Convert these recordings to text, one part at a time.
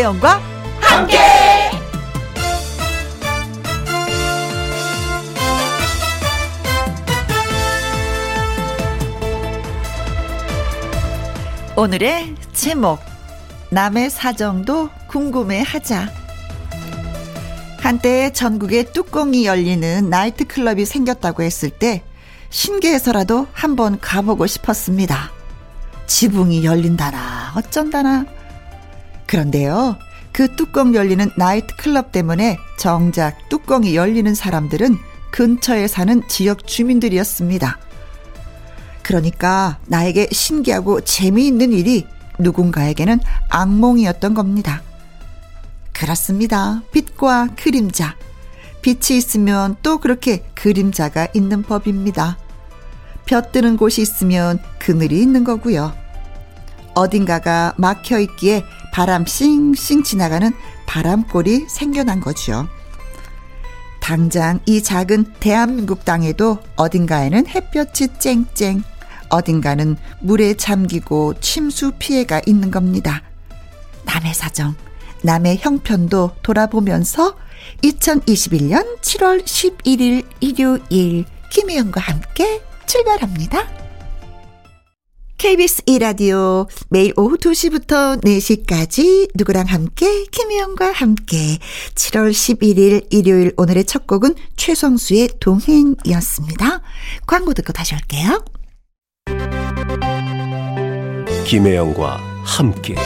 김혜영과 함께. 오늘의 제목 남의 사정도 궁금해하자. 한때 전국에 뚜껑이 열리는 나이트클럽이 생겼다고 했을 때 신기해서라도 한번 가보고 싶었습니다. 지붕이 열린다나 어쩐다나. 그런데요. 그 뚜껑 열리는 나이트클럽 때문에 정작 뚜껑이 열리는 사람들은 근처에 사는 지역 주민들이었습니다. 그러니까 나에게 신기하고 재미있는 일이 누군가에게는 악몽이었던 겁니다. 그렇습니다. 빛과 그림자. 빛이 있으면 또 그렇게 그림자가 있는 법입니다. 볕드는 곳이 있으면 그늘이 있는 거고요. 어딘가가 막혀 있기에 바람 싱싱 지나가는 바람골이 생겨난 거죠. 당장 이 작은 대한민국 땅에도 어딘가에는 햇볕이 쨍쨍, 어딘가는 물에 잠기고 침수 피해가 있는 겁니다. 남의 사정, 남의 형편도 돌아보면서 2021년 7월 11일 일요일 김혜영과 함께 출발합니다. KBS 2라디오 매일 오후 2시부터 4시까지 누구랑 함께 김혜영과 함께 7월 11일 일요일 오늘의 첫 곡은 최성수의 동행이었습니다. 광고 듣고 다시 올게요. 김혜영과 함께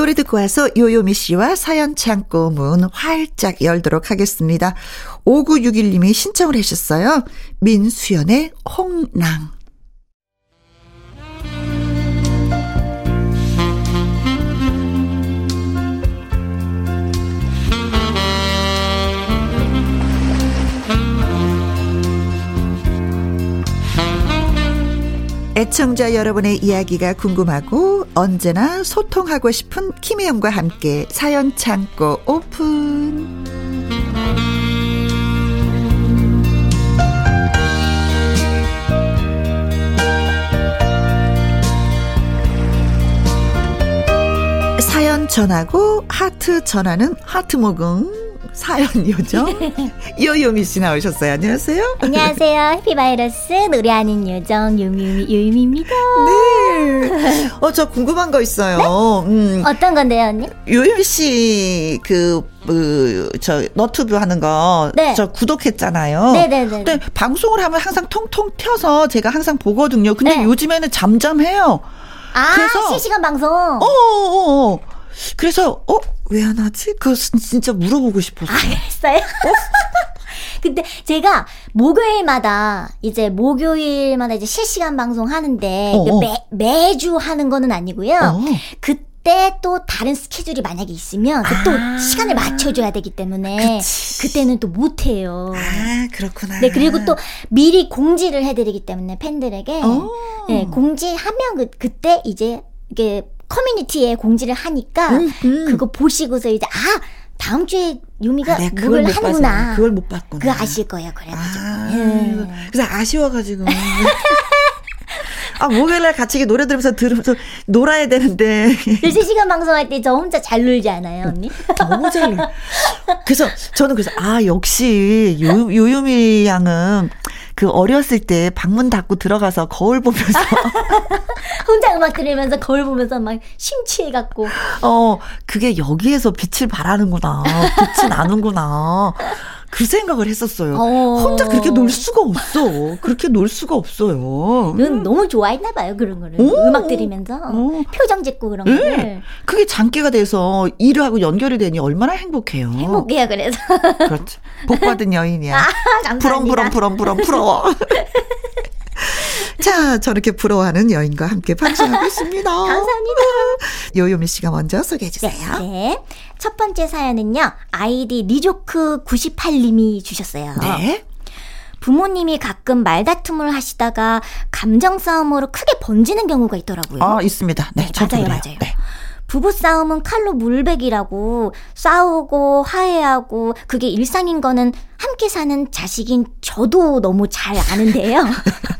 노래 듣고 와서 요요미 씨와 사연 창고 문 활짝 열도록 하겠습니다. 5961님이 신청을 하셨어요. 민수연의 홍랑. 애청자 여러분의 이야기가 궁금하고 언제나 소통하고 싶은 김혜영과 함께 사연 창고 오픈. 사연 전하고 하트 전하는 하트 모금 사연 요정 요요미 씨 나오셨어요. 안녕하세요. 안녕하세요. 해피바이러스 노래하는 요정 요미 요미입니다. 네. 어, 저 궁금한 거 있어요. 네? 음. 어떤 건데요, 언니? 요요미 씨, 그, 그, 저, 너튜브 하는 거. 네. 저 구독했잖아요. 네네네. 근데 방송을 하면 항상 통통 튀어서 제가 항상 보거든요. 근데 네. 요즘에는 잠잠해요. 아, 그래서 실시간 방송? 어 어 어. 그래서, 어? 왜 안 하지? 그거 진짜 물어보고 싶었어요. 아, 그랬어요? 어? 근데 제가 목요일마다 이제 목요일마다 이제 실시간 방송 하는데 어, 어. 매, 매주 하는 거는 아니고요. 어. 그 때 또 다른 스케줄이 만약에 있으면 그또 아. 시간을 맞춰줘야 되기 때문에 그치. 그때는 또 못해요. 아 그렇구나. 네 그리고 또 미리 공지를 해드리기 때문에 팬들에게 어. 네, 공지하면 그, 그때 이제 이게 커뮤니티에 공지를 하니까 음, 음. 그거 보시고서 이제 아 다음 주에 유미가 아, 그걸 하는구나. 그걸 못 봤구나. 그거 아실 거예요. 그래가지고. 아, 예. 그래서 아쉬워가지고. 아, 목요일날 같이 노래 들으면서 들으면서 놀아야 되는데. 3시간 방송할 때 저 혼자 잘 놀지 않아요, 언니? 너무 잘 놀. 그래서 저는 그래서, 아, 역시 요, 요요미 양은 그 어렸을 때 방문 닫고 들어가서 거울 보면서. 혼자 음악 들으면서 거울 보면서 막 심취해 갖고. 어 그게 여기에서 빛을 발하는구나. 빛이 나는구나 그 생각을 했었어요. 어. 혼자 그렇게 놀 수가 없어. 그렇게 놀 수가 없어요. 넌 너무 좋아했나 봐요 그런 거를. 오. 음악 들으면서 오. 표정 짓고 그런 네. 거를. 그게 장기가 돼서 일을 하고 연결이 되니 얼마나 행복해요. 행복해요 그래서. 그렇죠. 복 받은 여인이야. 아. 부렁부렁 부렁부렁 부러워. 자, 저렇게 부러워하는 여인과 함께 방송하고 있습니다. 감사합니다. 요요미 씨가 먼저 소개해 주세요. 네, 네. 첫 번째 사연은요. 아이디 리조크 98님이 주셨어요. 네. 부모님이 가끔 말다툼을 하시다가 감정 싸움으로 크게 번지는 경우가 있더라고요. 아, 있습니다. 네, 네 맞아요, 맞아요. 네. 부부 싸움은 칼로 물베기라고 싸우고 화해하고 그게 일상인 거는 함께 함께 사는 자식인 저도 너무 잘 아는데요.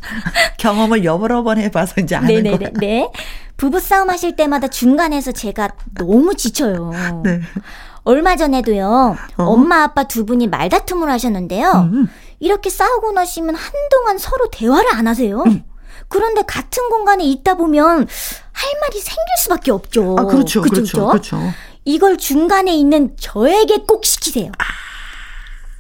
경험을 여러 번 해봐서 이제 아는 네네네. 거야. 네. 부부싸움 하실 때마다 중간에서 제가 너무 지쳐요. 네. 얼마 전에도요, 어? 엄마 아빠 두 분이 말다툼을 하셨는데요. 음. 이렇게 싸우고 나시면 한동안 서로 대화를 안 하세요. 음. 그런데 같은 공간에 있다 보면 할 말이 생길 수밖에 없죠. 아, 그렇죠. 그쵸, 그렇죠. 그렇죠. 이걸 중간에 있는 저에게 꼭 시키세요.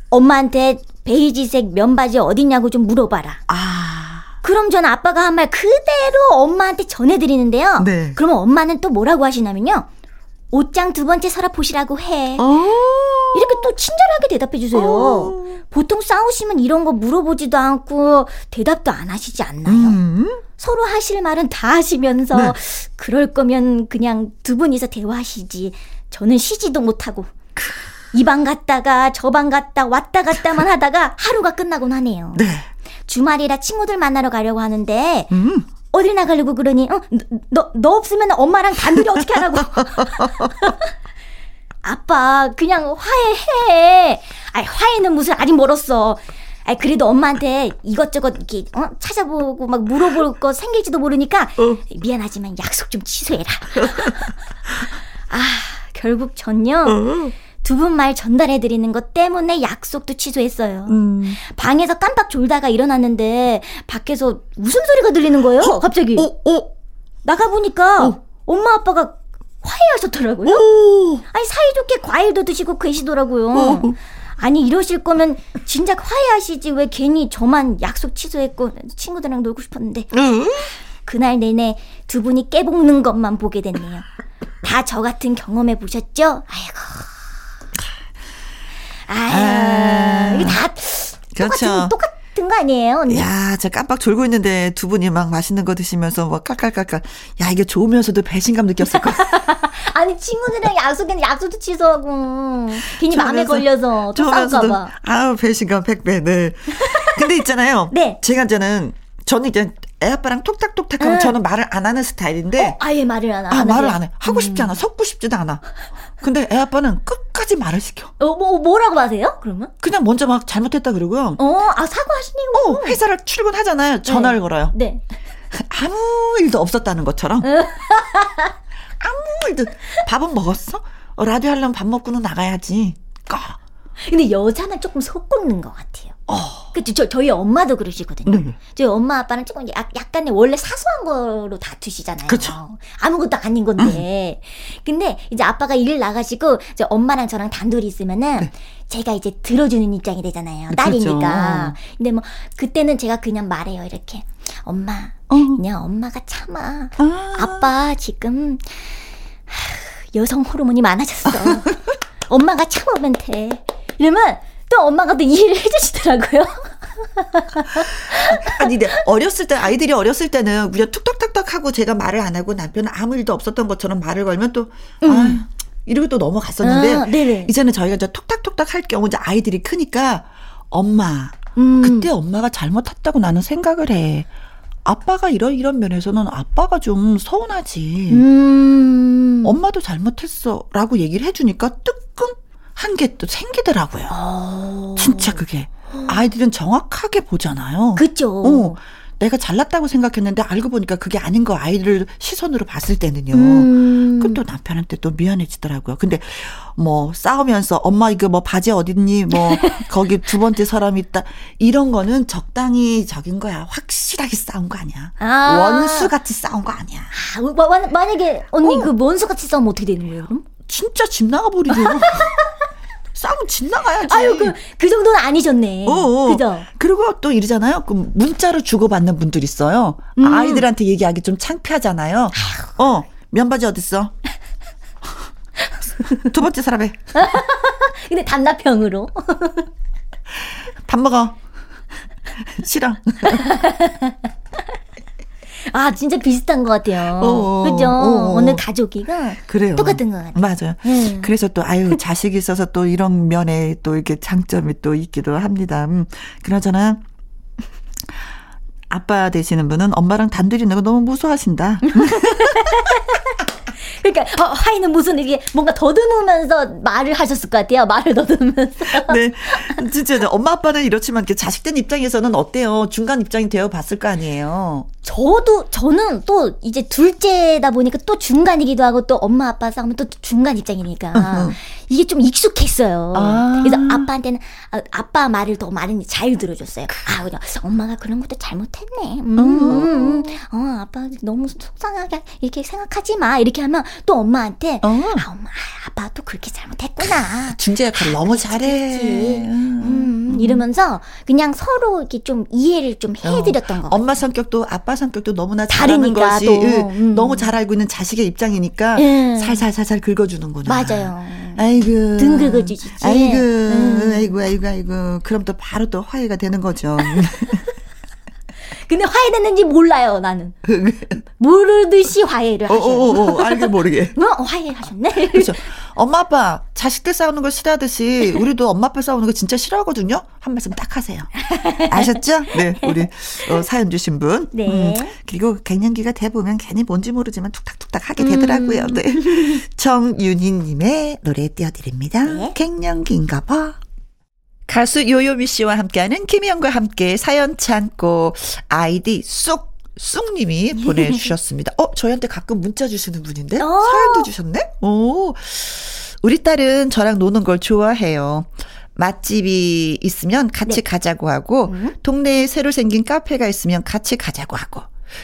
엄마한테 베이지색 면바지 어딨냐고 좀 물어봐라. 아. 그럼 전 아빠가 한 말 그대로 엄마한테 전해드리는데요. 네. 그러면 엄마는 또 뭐라고 하시냐면요. 옷장 두 번째 서랍 보시라고 해. 어. 이렇게 또 친절하게 대답해 주세요. 어. 보통 싸우시면 이런 거 물어보지도 않고 대답도 안 하시지 않나요? 음. 서로 하실 말은 다 하시면서 네. 그럴 거면 그냥 두 분이서 대화하시지. 저는 쉬지도 못하고 이 방 갔다가 저 방 갔다 왔다 갔다만 하다가 하루가 끝나곤 하네요. 네. 주말이라 친구들 만나러 가려고 하는데 음. 어딜 나가려고 그러니? 어? 너, 너 없으면 엄마랑 단둘이 어떻게 하라고? 아빠, 그냥 화해해. 아이, 화해는 무슨 아직 멀었어. 아이, 그래도 엄마한테 이것저것 이렇게, 어? 찾아보고 막 물어볼 거 생길지도 모르니까 어. 미안하지만 약속 좀 취소해라. 아, 결국 전요. 어. 두분 말 전달해드리는 것 때문에 약속도 취소했어요. 음. 방에서 깜빡 졸다가 일어났는데 밖에서 웃음소리가 들리는 거예요. 갑자기 어, 어. 나가보니까 어. 엄마 아빠가 화해하셨더라고요. 오. 아니 사이좋게 과일도 드시고 계시더라고요. 어. 아니 이러실 거면 진작 화해하시지 왜 괜히 저만 약속 취소했고 친구들이랑 놀고 싶었는데 응? 그날 내내 두 분이 깨볶는 것만 보게 됐네요. 다 저 같은 경험해 보셨죠? 아이고. 아유, 아. 이게 다 그렇죠. 똑같은, 똑같 은 거 아니에요, 언니? 야, 저 깜빡 졸고 있는데 두 분이 막 맛있는 거 드시면서 뭐 깔깔깔깔. 야, 이게 좋으면서도 배신감 느꼈을 거야. 아니, 친구들이랑 약속했는데 약속도 취소하고, 괜히 마음에 좋으면서- 걸려서 또 좋으면서도. 아우 배신감 100배. 네. 근데 있잖아요. 네. 제가 이제는 저는 이제 애 아빠랑 톡탁톡탁 하면 응. 저는 말을 안 하는 스타일인데 아예 말을 안 아, 하는데. 말을 안 해. 하고 싶지 않아. 섞고 싶지도 않아. 근데 애 아빠는 끝까지 말을 시켜. 어, 뭐, 뭐라고 하세요, 그러면? 그냥 먼저 막 잘못했다 그러고요. 어, 아, 사과하시네요. 어, 회사를 출근하잖아요. 전화를 걸어요. 네. 아무 일도 없었다는 것처럼. 아무 일도. 밥은 먹었어? 어, 라디오 하려면 밥 먹고는 나가야지. 꺼. 근데 여자는 조금 속고 것 같아요. 어. 그쵸, 저, 저희 엄마도 그러시거든요. 네. 저희 엄마 아빠는 조금 약, 약간의 원래 사소한 거로 다투시잖아요. 그쵸. 아무것도 아닌 건데. 근데 이제 아빠가 일 나가시고 이제 엄마랑 저랑 단둘이 있으면은 제가 이제 들어주는 입장이 되잖아요. 딸이니까. 근데 뭐 그때는 제가 그냥 말해요. 이렇게. 엄마, 어. 그냥 엄마가 참아. 아. 아빠 지금 하, 여성 호르몬이 많아졌어. 엄마가 참으면 돼. 이러면 또 엄마가 또 이해를 해주시더라고요. 아니, 근데 어렸을 때, 아이들이 어렸을 때는 그냥 툭탁탁탁 하고 제가 말을 안 하고 남편은 아무 일도 없었던 것처럼 말을 걸면 또, 아 이러고 또 넘어갔었는데, 아. 이제는 저희가 이제 톡탁톡탁 할 경우 이제 아이들이 크니까, 엄마, 음. 그때 엄마가 잘못했다고 나는 생각을 해. 아빠가 이런 이런 면에서는 아빠가 좀 서운하지. 음. 엄마도 잘못했어라고 얘기를 해주니까 뜨끔 한 게 또 생기더라고요. 어. 진짜 그게 아이들은 정확하게 보잖아요. 그죠. 어, 내가 잘났다고 생각했는데 알고 보니까 그게 아닌 거 아이들 시선으로 봤을 때는요. 음. 그럼 또 남편한테 또 미안해지더라고요. 근데 뭐 싸우면서 엄마 이거 뭐 바지 어딨니? 뭐 거기 두 번째 사람 있다. 이런 거는 적당히 적인 거야. 확실하게 싸운 거 아니야. 아. 원수 같이 싸운 거 아니야. 아, 마- 마- 만약에 언니 그 원수 같이 싸우면 어떻게 되는 거예요, 그럼? 진짜 집 나가 버리죠. 싸우면 집 나가야지. 아유, 그, 그 정도는 아니셨네. 어, 어. 그죠? 그리고 또 이러잖아요. 그 문자로 주고받는 분들 있어요. 음. 아이들한테 얘기하기 좀 창피하잖아요. 어, 면바지 어딨어? 두 번째 사람에 근데 단답형으로. 밥 먹어. 싫어. 아, 진짜 비슷한 것 같아요. 어, 그죠? 어. 오늘 가족이가 그래요. 똑같은 것 같아요. 맞아요. 음. 그래서 또 아유 자식이 있어서 또 이런 면에 또 이렇게 장점이 또 있기도 합니다. 음, 그나저나 아빠 되시는 분은 엄마랑 단둘이 있는 거 너무 무서워하신다. 그러니까 어, 하이는 무슨 이게 뭔가 더듬으면서 말을 하셨을 것 같아요. 말을 더듬으면서. 네, 진짜 엄마 아빠는 이렇지만 자식된 입장에서는 어때요? 중간 입장이 되어 봤을 거 아니에요. 저도 저는 또 이제 둘째다 보니까 또 중간이기도 하고 또 엄마 아빠 싸우면 또 중간 입장이니까 이게 좀 익숙했어요. 아. 그래서 아빠한테는 아, 아빠 말을 더 많이 잘 들어줬어요. 아 그냥 엄마가 그런 것도 잘못했네. 음, 음, 음. 어 아빠 너무 속상하게 이렇게 생각하지 마 이렇게 하면 또 엄마한테 어. 아 엄마 아, 아빠 또 그렇게 잘못했구나. 중재 역할 너무 잘해. 음, 음, 이러면서 그냥 서로 이렇게 좀 이해를 좀 어. 해드렸던 어. 거. 엄마 성격도 아빠 성격도 너무나 잘하는 것이 또, 음. 너무 잘 알고 있는 자식의 입장이니까 음. 살살살살 긁어주는구나. 맞아요. 아이고 등 긁어주지. 아이고 음. 아이고 아이고 아이고 그럼 또 바로 또 화해가 되는 거죠. 근데 화해됐는지 몰라요, 나는. 모르듯이 화해를 하셔. 어, 어, 어, 알게 모르게. 어, 화해하셨네. 그렇죠. 엄마, 아빠, 자식들 싸우는 거 싫어하듯이, 우리도 엄마, 아빠 싸우는 거 진짜 싫어하거든요? 한 말씀 딱 하세요. 아셨죠? 네, 우리, 어, 사연 주신 분. 네. 음, 그리고 갱년기가 돼 보면 괜히 뭔지 모르지만 툭탁툭탁 하게 되더라고요. 음. 네. 정윤희님의 노래 띄워드립니다. 네. 갱년기인가 봐. 가수 요요미 씨와 함께하는 김희영과 함께 사연 참고 아이디 쏙 쑥님이 보내주셨습니다. 어, 저희한테 가끔 문자 주시는 분인데? 어. 사연도 주셨네? 오. 우리 딸은 저랑 노는 걸 좋아해요. 맛집이 있으면 같이 네. 가자고 하고, 음. 동네에 새로 생긴 카페가 있으면 같이 가자고 하고,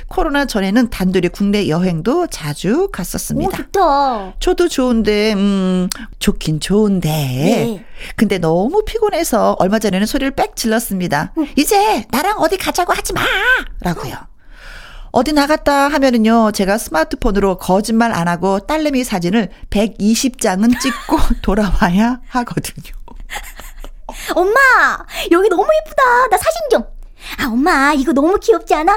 코로나 전에는 단둘이 국내 여행도 자주 갔었습니다. 오, 좋다. 저도 좋은데, 음, 좋긴 좋은데. 네. 근데 너무 피곤해서 얼마 전에는 소리를 빽 질렀습니다. 음. 이제 나랑 어디 가자고 하지 마! 라고요. 어디 나갔다 하면은요, 제가 스마트폰으로 거짓말 안 하고 딸내미 사진을 120장은 찍고 돌아와야 하거든요. 엄마! 여기 너무 예쁘다. 나 사진 좀. 아, 엄마, 이거 너무 귀엽지 않아? 어,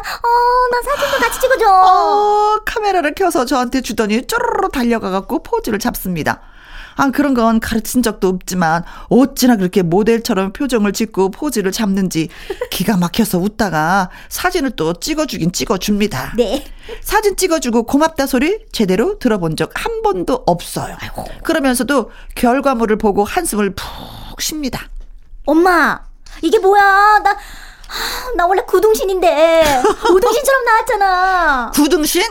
나 사진도 같이 찍어줘. 어, 카메라를 켜서 저한테 주더니 쪼르르 달려가갖고 포즈를 잡습니다. 아, 그런 건 가르친 적도 없지만 어찌나 그렇게 모델처럼 표정을 짓고 포즈를 잡는지 기가 막혀서 웃다가 사진을 또 찍어주긴 찍어줍니다. 네. 사진 찍어주고 고맙다 소리 제대로 들어본 적 한 번도 없어요. 아이고. 그러면서도 결과물을 보고 한숨을 푹 쉽니다. 엄마, 이게 뭐야? 나 나 원래 구둥신인데 우둥신처럼 나왔잖아. 구둥신?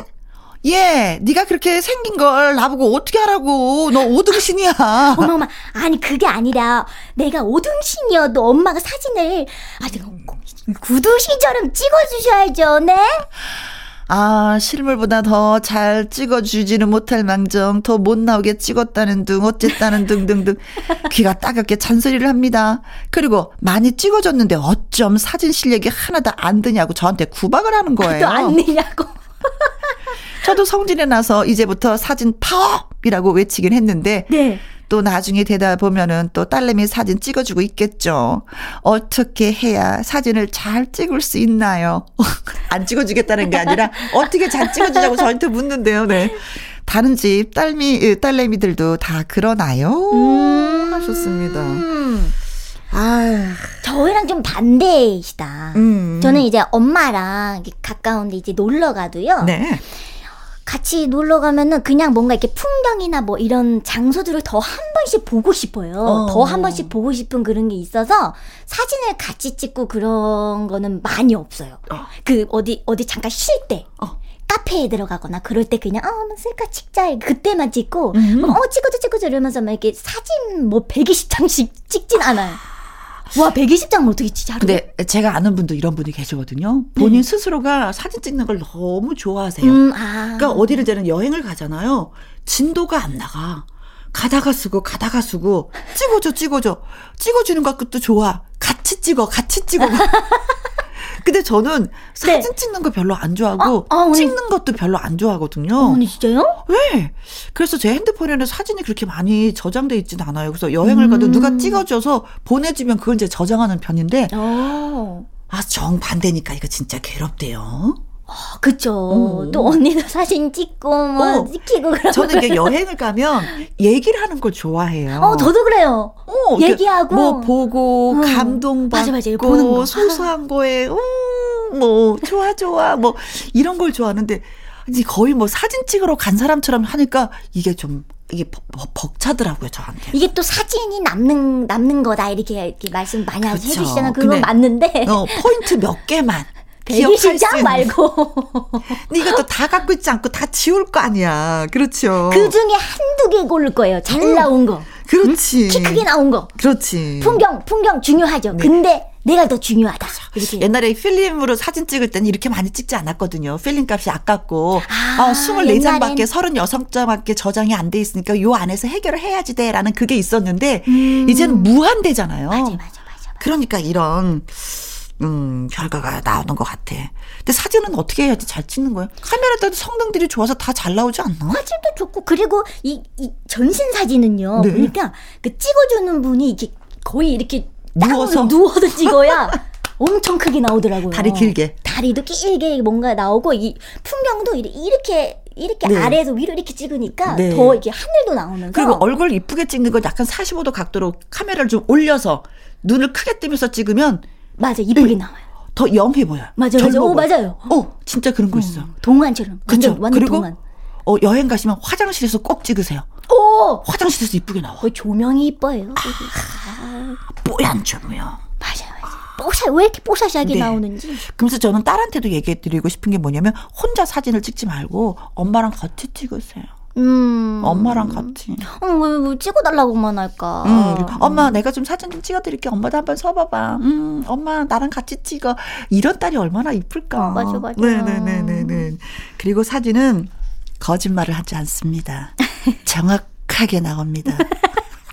예, 네가 그렇게 생긴 걸 나보고 어떻게 하라고? 너 오등신이야. 어머 어머, 아니 그게 아니라 내가 오등신이어도 엄마가 사진을 아주 구둥신처럼 찍어주셔야죠, 네? 아, 실물보다 더 잘 찍어주지는 못할 망정, 더 못 나오게 찍었다는 등, 어쨌다는 등 등등. 귀가 따갑게 잔소리를 합니다. 그리고 많이 찍어줬는데 어쩜 사진 실력이 하나도 안 드냐고 저한테 구박을 하는 거예요. 안 내냐고. 저도 성질이 나서 이제부터 사진 파업이라고 외치긴 했는데. 네. 또 나중에 되다 보면은 또 딸내미 사진 찍어주고 있겠죠. 어떻게 해야 사진을 잘 찍을 수 있나요? 안 찍어주겠다는 게 아니라 어떻게 잘 찍어주자고 저한테 묻는데요. 네. 다른 집 딸미 딸내미들도 다 그러나요? 음. 하셨습니다. 아, 저희랑 좀 반대이시다. 음. 저는 이제 엄마랑 가까운데 이제 놀러 가도요. 네. 같이 놀러 가면은 그냥 뭔가 이렇게 풍경이나 뭐 이런 장소들을 더 한 번씩 보고 싶어요. 어. 더한 번씩 보고 싶은 그런 게 있어서 사진을 같이 찍고 그런 거는 많이 없어요. 어. 그 어디 어디 잠깐 쉴 때. 어. 카페에 들어가거나 그럴 때 그냥 어 셀카 찍자 그때만 찍고 음. 어 찍어줘 찍어줘 이러면서 막 이렇게 사진 뭐 120장씩 찍진 않아요. 와, 120장은 어떻게 진짜 하루에? 근데 제가 아는 분도 이런 분이 계시거든요. 본인 네. 스스로가 사진 찍는 걸 너무 좋아하세요. 음, 아. 그러니까 어디를 저는 여행을 가잖아요. 진도가 안 나가. 가다가 쓰고 가다가 쓰고 찍어줘 찍어줘 찍어주는 것도 좋아 같이 찍어 같이 찍어 근데 저는 사진 네. 찍는 거 별로 안 좋아하고 아, 아, 찍는 것도 별로 안 좋아하거든요. 언니 진짜요? 네. 그래서 제 핸드폰에는 사진이 그렇게 많이 저장돼 있진 않아요. 그래서 여행을 음. 가도 누가 찍어줘서 보내주면 그걸 이제 저장하는 편인데 오. 아 정반대니까 이거 진짜 괴롭대요. 아, 그쵸. 어. 또 언니도 사진 찍고, 뭐, 어. 찍히고 그러고. 저는 이게 여행을 가면 얘기를 하는 걸 좋아해요. 어, 저도 그래요. 어, 얘기하고. 뭐 보고, 어. 감동받고, 맞아, 맞아. 보는 거. 소소한 거에, 음, 뭐, 좋아, 좋아, 뭐, 이런 걸 좋아하는데, 이제 거의 뭐 사진 찍으러 간 사람처럼 하니까 이게 좀 이게 벅, 차더라고요 저한테. 이게 또 사진이 남는 남는 거다 이렇게 이렇게 말씀 많이 그렇죠. 해주시잖아요. 그건 맞는데. 어, 포인트 몇 개만. 대기실장 말고. 근데 이것도 다 갖고 있지 않고 다 지울 거 아니야. 그렇죠. 그 중에 한두 개 고를 거예요. 잘 음, 나온 거. 그렇지. 응? 키 크게 나온 거. 그렇지. 풍경, 풍경 중요하죠. 네. 근데 내가 더 중요하다. 이렇게. 옛날에 필름으로 사진 찍을 때는 이렇게 많이 찍지 않았거든요. 필름 값이 아깝고. 아, 어, 24장밖에 36장밖에 저장이 안 돼 있으니까 요 안에서 해결을 해야지 돼라는 그게 있었는데 음. 이제는 무한대잖아요. 맞아, 맞아, 맞아, 맞아. 그러니까 이런 음, 결과가 나오는 것 같아. 근데 사진은 어떻게 해야지 잘 찍는 거예요? 카메라도 성능들이 좋아서 다 잘 나오지 않나? 화질도 좋고 그리고 이, 이 전신 사진은요. 네. 보니까 그 찍어주는 분이 이렇게 거의 이렇게 누워서 누워서 찍어야 엄청 크게 나오더라고요. 다리 길게. 다리도 길게 뭔가 나오고 이 풍경도 이렇게 이렇게 네. 아래에서 위로 이렇게 찍으니까 네. 더 이게 하늘도 나오면서 그리고 얼굴 이쁘게 찍는 건 약간 45도 각도로 카메라를 좀 올려서 눈을 크게 뜨면서 찍으면 맞아 이쁘게 네. 나와요. 더 영해 보여. 맞아, 맞아. 오, 맞아요. 어, 진짜 그런 거 어, 있어. 동안처럼. 그렇죠. 그리고 동안. 어, 여행 가시면 화장실에서 꼭 찍으세요. 오! 화장실에서 이쁘게 나와. 그 조명이 이뻐요. 아, 뽀얀 조명. 맞아요. 뽀샤, 왜 이렇게 뽀샤시하게 네. 나오는지. 그래서 저는 딸한테도 얘기해 드리고 싶은 게 뭐냐면 혼자 사진을 찍지 말고 엄마랑 같이 찍으세요. 음. 엄마랑 같이. 어, 왜, 왜 찍어달라고만 할까? 음. 엄마, 내가 좀 사진 좀 찍어드릴게. 엄마도 한번 서봐봐. 음, 엄마, 나랑 같이 찍어. 이런 딸이 얼마나 이쁠까. 어, 맞아, 맞아. 네네네네. 그리고 사진은 거짓말을 하지 않습니다. 정확하게 나옵니다.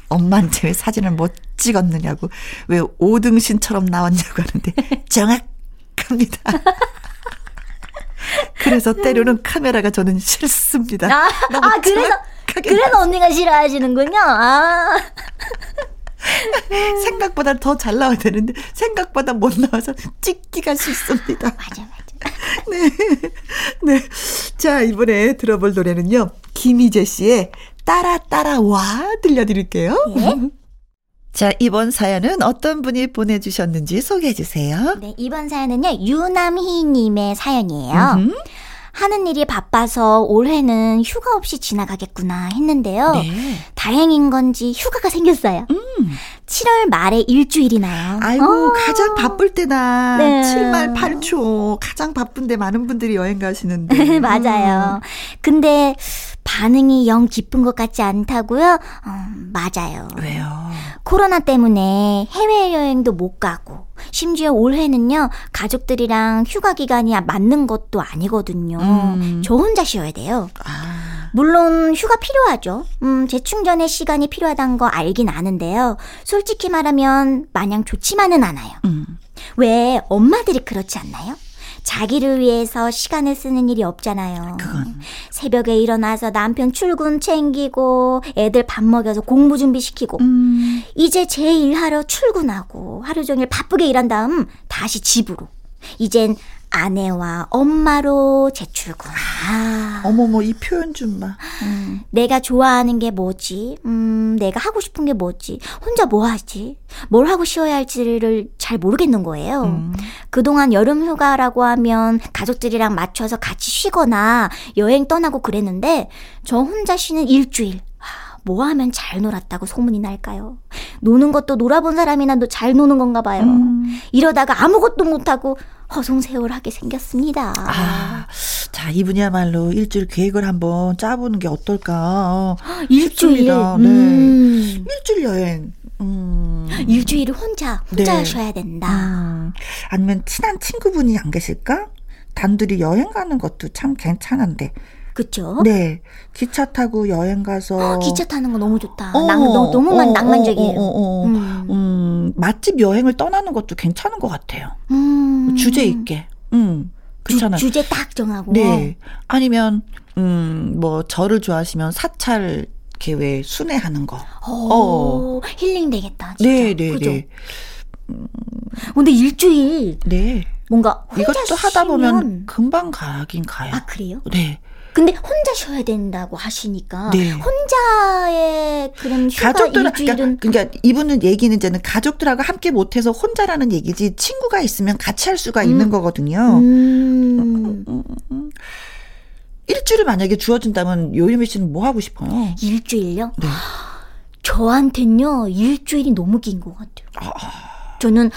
엄마한테 왜 사진을 못 찍었느냐고, 왜 5등신처럼 나왔냐고 하는데, 정확합니다. 그래서 때로는 카메라가 저는 싫습니다. 아, 아 그래서 그래서 언니가 싫어하시는군요. 아. 생각보다 더 잘 나와야 되는데 생각보다 못 나와서 찍기가 싫습니다. 맞아 맞아. 네. 네. 자, 이번에 들어볼 노래는요. 김희재 씨의 따라 따라 와 들려드릴게요. 예? 자, 이번 사연은 어떤 분이 보내주셨는지 소개해 주세요. 네, 이번 사연은요, 유남희님의 사연이에요. 음흠. 하는 일이 바빠서 올해는 휴가 없이 지나가겠구나 했는데요. 네. 다행인 건지 휴가가 생겼어요. 음. 7월 말에 일주일이나요. 아이고, 어. 가장 바쁠 때다. 네. 7말 8초. 가장 바쁜데 많은 분들이 여행 가시는데. 맞아요. 음. 근데 반응이 영 기쁜 것 같지 않다고요? 어, 맞아요. 왜요? 코로나 때문에 해외여행도 못 가고, 심지어 올해는요, 가족들이랑 휴가 기간이 맞는 것도 아니거든요. 음. 저 혼자 쉬어야 돼요. 아. 물론 휴가 필요하죠. 음, 재충전의 시간이 필요하다는 거 알긴 아는데요. 솔직히 말하면 마냥 좋지만은 않아요. 음. 왜 엄마들이 그렇지 않나요? 자기를 위해서 시간을 쓰는 일이 없잖아요. 그건. 새벽에 일어나서 남편 출근 챙기고 애들 밥 먹여서 공부 준비시키고 음. 이제 제 일하러 출근하고 하루 종일 바쁘게 일한 다음 다시 집으로. 이젠 아내와 엄마로 재출근. 아. 어머머, 이 표현 좀 봐. 음. 내가 좋아하는 게 뭐지? 음, 내가 하고 싶은 게 뭐지? 혼자 뭐 하지? 뭘 하고 쉬어야 할지를 잘 모르겠는 거예요. 음. 그동안 여름 휴가라고 하면 가족들이랑 맞춰서 같이 쉬거나 여행 떠나고 그랬는데, 저 혼자 쉬는 일주일. 뭐 하면 잘 놀았다고 소문이 날까요? 노는 것도 놀아본 사람이나 잘 노는 건가 봐요. 음. 이러다가 아무것도 못하고 허송세월하게 생겼습니다. 아, 자, 이분이야말로 일주일 계획을 한번 짜보는 게 어떨까. 일주일? 네. 음. 일주일 여행. 음. 일주일을 혼자, 혼자 네. 하셔야 된다. 음. 아니면 친한 친구분이 안 계실까? 단둘이 여행 가는 것도 참 괜찮은데. 그쵸? 네. 기차 타고 여행 가서. 어, 기차 타는 거 너무 좋다. 어, 낭, 너무, 너무 어, 낭만적이에요. 어, 어, 어, 음. 음. 맛집 여행을 떠나는 것도 괜찮은 것 같아요. 음. 주제 있게. 음. 그렇잖아요. 주, 제딱 정하고. 네. 아니면, 음, 뭐, 저를 좋아하시면 사찰 왜 순회하는 거. 오, 어. 힐링 되겠다. 진짜. 네, 네, 그죠? 네. 음. 근데 일주일. 네. 뭔가 이것도 하다 보면 금방 가긴 가요. 아, 그래요? 네. 근데 혼자 쉬어야 된다고 하시니까 네. 혼자의 그런 휴가 가족들 일주일은 그러니까, 그러니까 이분은 얘기는 이제는 가족들하고 함께 못해서 혼자라는 얘기지 친구가 있으면 같이 할 수가 음. 있는 거거든요. 음. 일주일을 만약에 주어진다면 요유미 씨는 뭐 하고 싶어요? 일주일요? 네. 저한텐요 일주일이 너무 긴 것 같아요. 아. 저는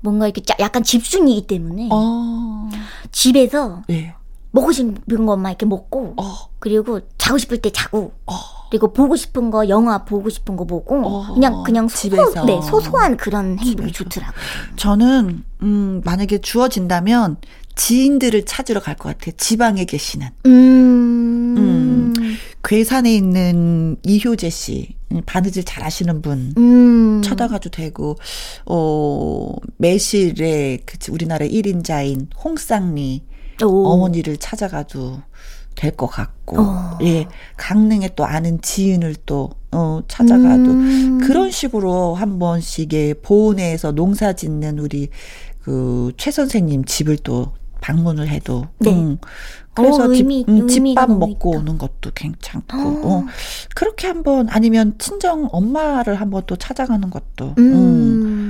뭔가 이렇게 약간 집순이기 때문에 어. 집에서 네. 먹고 싶은 것만 이렇게 먹고 어. 그리고 자고 싶을 때 자고 어. 그리고 보고 싶은 거 영화 보고 싶은 거 보고 어. 그냥 그냥 소, 집에서. 네, 소소한 그런 행복이. 좋더라고요. 저는 음 만약에 주어진다면 지인들을 찾으러 갈 것 같아요. 지방에 계시는 음. 음. 괴산에 있는 이효재 씨 음, 바느질 잘 하시는 분 음. 찾아가도 되고 어 매실의 그 우리나라 1인자인 홍쌍리 오. 어머니를 찾아가도 될 것 같고 어. 예 강릉에 또 아는 지인을 또 어, 찾아가도 음. 그런 식으로 한 번씩의 보은에서 농사 짓는 우리 그 최 선생님 집을 또 방문을 해도 네. 음, 그래서 어, 집, 의미- 음, 집밥 먹고 있다. 오는 것도 괜찮고 어. 어. 그렇게 한 번 아니면 친정 엄마를 한번 또 찾아가는 것도 음.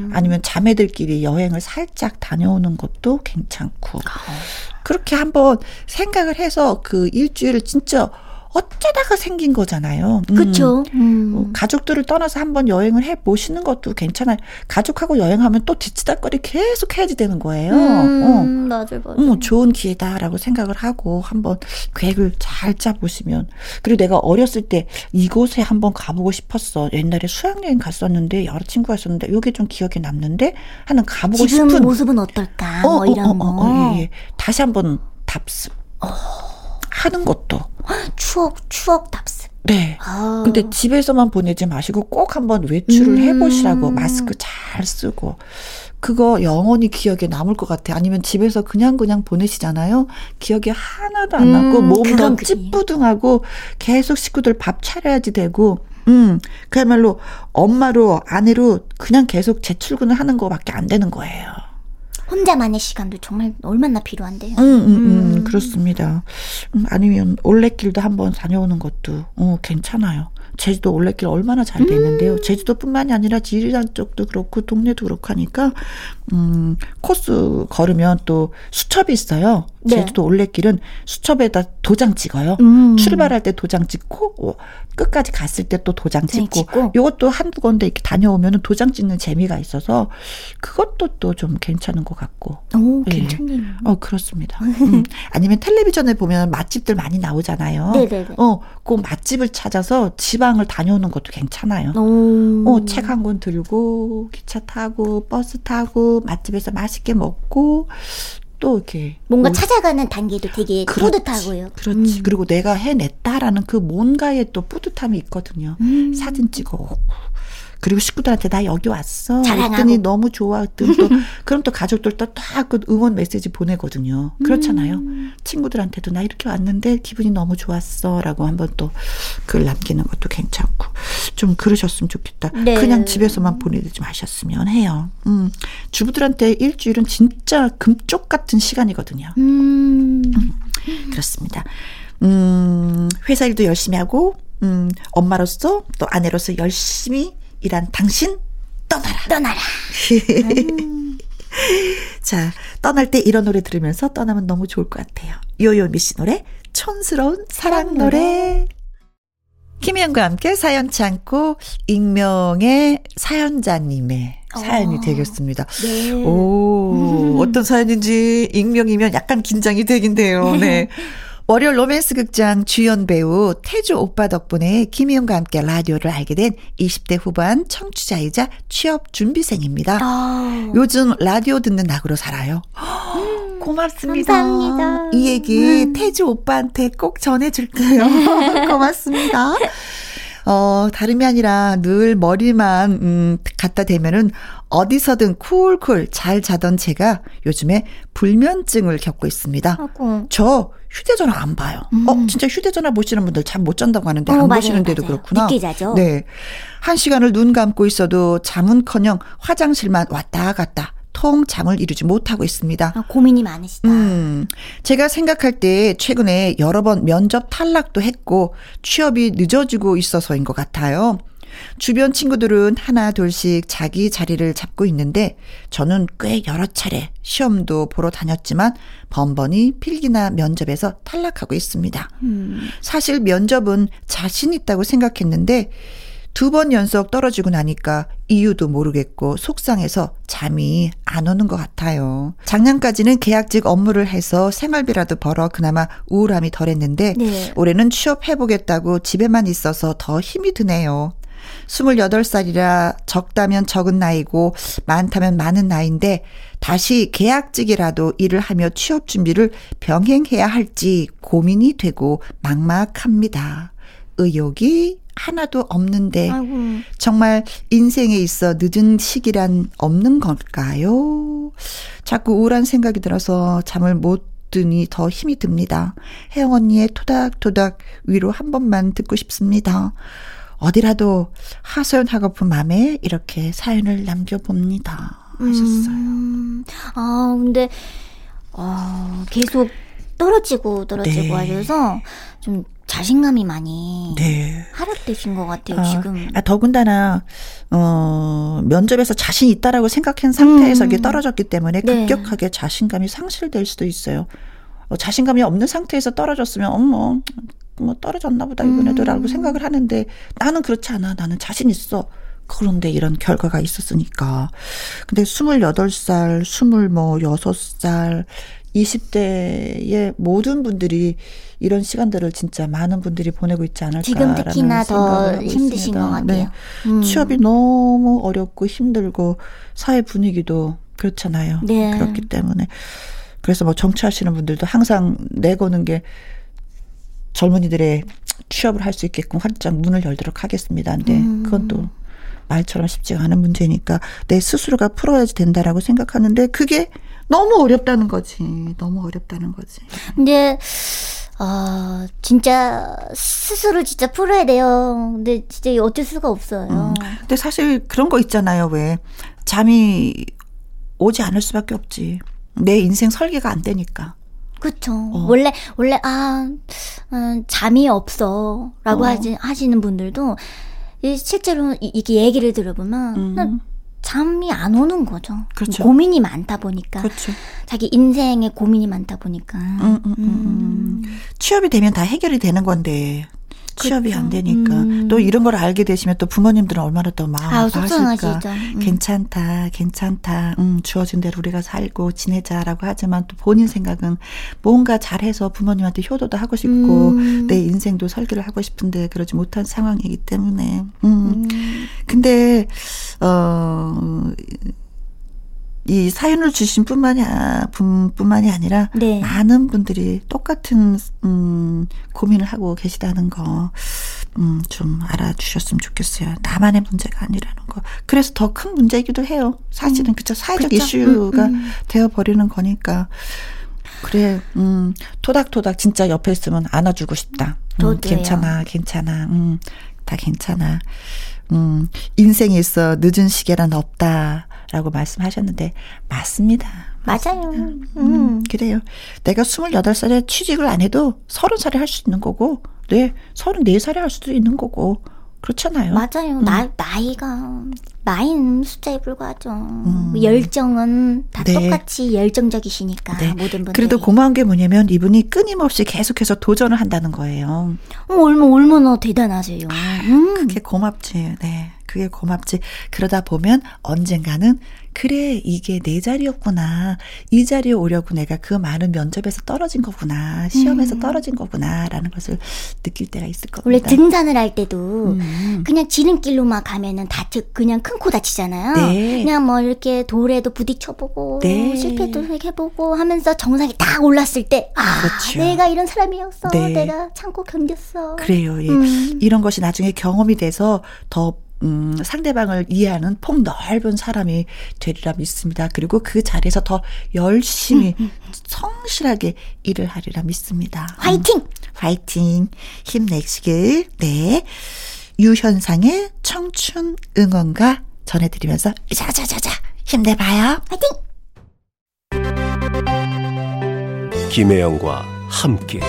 음. 아니면 자매들끼리 여행을 살짝 다녀오는 것도 괜찮고 아. 그렇게 한번 생각을 해서 그 일주일을 진짜 어쩌다가 생긴 거잖아요. 음. 그쵸. 음. 어, 가족들을 떠나서 한번 여행을 해 보시는 것도 괜찮아요. 가족하고 여행하면 또 뒤치다거리 계속 해야지 되는 거예요. 음, 어. 맞아요, 맞아요. 음, 좋은 기회다라고 생각을 하고 한번 계획을 잘 짜보시면 그리고 내가 어렸을 때 이곳에 한번 가보고 싶었어. 옛날에 수학여행 갔었는데 여러 친구가 있었는데 이게 좀 기억에 남는데 하는 가보고 지금 싶은 모습은 어떨까? 어, 뭐 이런 어, 어, 거. 어, 어, 예, 예. 다시 한번 답습 하는 것도 추억, 추억 답습. 네. 아. 근데 집에서만 보내지 마시고 꼭 한번 외출을 음. 해보시라고 마스크 잘 쓰고 그거 영원히 기억에 남을 것 같아요. 아니면 집에서 그냥 그냥 보내시잖아요. 기억에 하나도 안 남고 음, 몸도. 찌뿌둥하고 계속 식구들 밥 차려야지 되고 음 그야말로 엄마로 아내로 그냥 계속 재출근을 하는 거밖에 안 되는 거예요. 혼자만의 시간도 정말 얼마나 필요한데요. 음, 음, 음, 음. 그렇습니다. 음, 아니면 올레길도 한번 다녀오는 것도 어, 괜찮아요. 제주도 올레길 얼마나 잘 돼 있는데요. 음. 제주도뿐만이 아니라 지리산 쪽도 그렇고 동네도 그렇고 하니까 음, 코스 걸으면 또 수첩이 있어요. 네. 제주도 올레길은 수첩에다 도장 찍어요. 음. 출발할 때 도장 찍고 어, 끝까지 갔을 때 또 도장 찍고 찍고. 요것도 한두 군데 이렇게 다녀오면 도장 찍는 재미가 있어서 그것도 또 좀 괜찮은 것 같고 오, 예. 괜찮네요. 어, 그렇습니다. 음. 아니면 텔레비전에 보면 맛집들 많이 나오잖아요. 네네네. 어, 그 맛집을 찾아서 지방을 다녀오는 것도 괜찮아요. 오. 어, 책 한 권 들고, 기차 타고, 버스 타고, 맛집에서 맛있게 먹고, 또 이렇게. 뭔가 올- 찾아가는 단계도 되게 그렇지, 뿌듯하고요. 그렇지. 음. 그리고 내가 해냈다라는 그 뭔가의 또 뿌듯함이 있거든요. 음. 사진 찍어 오고. 그리고 식구들한테 나 여기 왔어. 자랑하고. 그랬더니 너무 좋아. 그랬더니 또 그럼 또 가족들 또딱그 응원 메시지 보내거든요. 그렇잖아요. 음. 친구들한테도 나 이렇게 왔는데 기분이 너무 좋았어라고 한번 또 글 남기는 것도 괜찮고 좀 그러셨으면 좋겠다. 네. 그냥 집에서만 보내지 마셨으면 해요. 음. 주부들한테 일주일은 진짜 금쪽 같은 시간이거든요. 음. 그렇습니다. 음, 회사 일도 열심히 하고, 음, 엄마로서 또 아내로서 열심히 일한 당신 떠나라. 떠나라. 자, 떠날 때 이런 노래 들으면서 떠나면 너무 좋을 것 같아요. 요요미 씨 노래, 촌스러운 사랑 노래. 김희영과 함께 사연 참고 익명의 사연자님의 사연이 어. 되겠습니다. 네. 오, 어떤 사연인지 익명이면 약간 긴장이 되긴 돼요. 네. 월요일 로맨스 극장 주연 배우 태주 오빠 덕분에 김희영과 함께 라디오를 알게 된 20대 후반 청취자이자 취업 준비생입니다. 아. 요즘 라디오 듣는 낙으로 살아요. 고맙습니다. 감사합니다. 이 얘기 음. 태주 오빠한테 꼭 전해줄게요. 고맙습니다. 어, 다름이 아니라 늘 머리만, 음, 갖다 대면은 어디서든 쿨쿨 잘 자던 제가 요즘에 불면증을 겪고 있습니다. 하고. 저 휴대전화 안 봐요. 음. 어, 진짜 휴대전화 보시는 분들 잠못 잔다고 하는데 어, 안 맞아요, 보시는데도 맞아요. 그렇구나. 늦게 자죠. 네. 한 시간을 눈 감고 있어도 잠은커녕 화장실만 왔다 갔다 통 잠을 이루지 못하고 있습니다. 아, 고민이 많으시다. 음, 제가 생각할 때 최근에 여러 번 면접 탈락도 했고 취업이 늦어지고 있어서인 것 같아요. 주변 친구들은 하나 둘씩 자기 자리를 잡고 있는데 저는 꽤 여러 차례 시험도 보러 다녔지만 번번이 필기나 면접에서 탈락하고 있습니다. 음. 사실 면접은 자신 있다고 생각했는데 두 번 연속 떨어지고 나니까 이유도 모르겠고 속상해서 잠이 안 오는 것 같아요. 작년까지는 계약직 업무를 해서 생활비라도 벌어 그나마 우울함이 덜했는데 네. 올해는 취업해보겠다고 집에만 있어서 더 힘이 드네요. 28살이라 적다면 적은 나이고 많다면 많은 나이인데 다시 계약직이라도 일을 하며 취업 준비를 병행해야 할지 고민이 되고 막막합니다. 의욕이 하나도 없는데 아이고. 정말 인생에 있어 늦은 시기란 없는 걸까요? 자꾸 우울한 생각이 들어서 잠을 못 드니 더 힘이 듭니다. 혜영 언니의 토닥토닥 위로 한 번만 듣고 싶습니다. 어디라도 하소연하고픈 마음에 이렇게 사연을 남겨봅니다. 하셨어요. 음, 아, 근데, 어, 계속 떨어지고 떨어지고 네. 하셔서 좀 자신감이 많이 네. 하락되신 것 같아요, 아, 지금. 아, 더군다나, 어, 면접에서 자신 있다라고 생각한 상태에서 음. 이게 떨어졌기 때문에 네. 급격하게 자신감이 상실될 수도 있어요. 어, 자신감이 없는 상태에서 떨어졌으면, 어머, 뭐 떨어졌나 보다 이번에도라고 음. 생각을 하는데 나는 그렇지 않아. 나는 자신 있어. 그런데 이런 결과가 있었으니까. 근데 28살, 26살, 20대의 모든 분들이 이런 시간들을 진짜 많은 분들이 보내고 있지 않을까. 지금 특히나 더 힘드신 것 같아요. 네. 음. 취업이 너무 어렵고 힘들고 사회 분위기도 그렇잖아요. 네. 그렇기 때문에. 그래서 뭐 정치하시는 분들도 항상 내거는 게 젊은이들의 취업을 할 수 있게끔 활짝 문을 열도록 하겠습니다. 근데 음. 그건 또 말처럼 쉽지가 않은 문제니까 내 스스로가 풀어야지 된다라고 생각하는데 그게 너무 어렵다는 거지. 너무 어렵다는 거지. 근데 아, 진짜 스스로 진짜 풀어야 돼요. 근데 진짜 어쩔 수가 없어요. 음. 근데 사실 그런 거 있잖아요. 왜 잠이 오지 않을 수밖에 없지. 내 인생 설계가 안 되니까. 그쵸. 어. 원래, 원래, 아, 음, 잠이 없어. 라고 어. 하지, 하시는 분들도, 실제로 이 게 얘기를 들어보면, 음. 잠이 안 오는 거죠. 그렇죠. 고민이 많다 보니까. 그렇죠. 자기 인생에 고민이 많다 보니까. 음, 음, 음. 취업이 되면 다 해결이 되는 건데. 취업이 그렇죠. 안 되니까 음. 또 이런 걸 알게 되시면 또 부모님들은 얼마나 더 마음 아파하실까. 음. 괜찮다, 괜찮다. 음, 주어진 대로 우리가 살고 지내자라고 하지만 또 본인 생각은 뭔가 잘해서 부모님한테 효도도 하고 싶고 음. 내 인생도 설계를 하고 싶은데 그러지 못한 상황이기 때문에. 음. 음. 근데 어. 이 사연을 주신 뿐만이 아, 분뿐만이 아니라 네. 많은 분들이 똑같은 음 고민을 하고 계시다는 거. 음, 좀 알아주셨으면 좋겠어요. 나만의 문제가 아니라는 거. 그래서 더 큰 문제이기도 해요. 사실은, 음, 그쵸. 사회적 그렇죠. 이슈가 음, 음. 되어 버리는 거니까. 그래, 음, 토닥토닥 진짜 옆에 있으면 안아주고 싶다. 음, 괜찮아, 괜찮아. 음, 다 괜찮아. 음, 인생에 있어 늦은 시계란 없다. 라고 말씀하셨는데, 맞습니다. 맞아요. 음, 음. 그래요. 내가 28살에 취직을 안 해도 30살에 할 수 있는 거고, 네, 34살에 할 수도 있는 거고, 그렇잖아요. 맞아요. 음. 나, 나이가, 나이는 숫자에 불과하죠. 음. 열정은 다 네. 똑같이 열정적이시니까, 네. 모든 분들 그래도 고마운 게 뭐냐면 이분이 끊임없이 계속해서 도전을 한다는 거예요. 어, 얼마, 얼마나 대단하세요. 아, 음. 그게 고맙지. 네. 그게 고맙지. 그러다 보면 언젠가는 그래 이게 내 자리였구나. 이 자리에 오려고 내가 그 많은 면접에서 떨어진 거구나. 시험에서 음. 떨어진 거구나라는 것을 느낄 때가 있을 겁니다. 원래 등산을 할 때도 음. 그냥 지름길로만 가면은 다치 그냥 큰 코 다치잖아요. 네. 그냥 뭐 이렇게 돌에도 부딪혀보고 네. 실패도 해보고 하면서 정상에 딱 올랐을 때 아, 그렇죠. 내가 이런 사람이었어. 네. 내가 참고 견뎠어. 그래요. 예. 음. 이런 것이 나중에 경험이 돼서 더 음, 상대방을 이해하는 폭 넓은 사람이 되리라 믿습니다. 그리고 그 자리에서 더 열심히 음, 음. 성실하게 일을 하리라 믿습니다. 화이팅! 음, 화이팅! 힘내시길. 네. 유현상의 청춘 응원가 전해드리면서 자자자자 힘내봐요. 화이팅! 김혜영과 함께.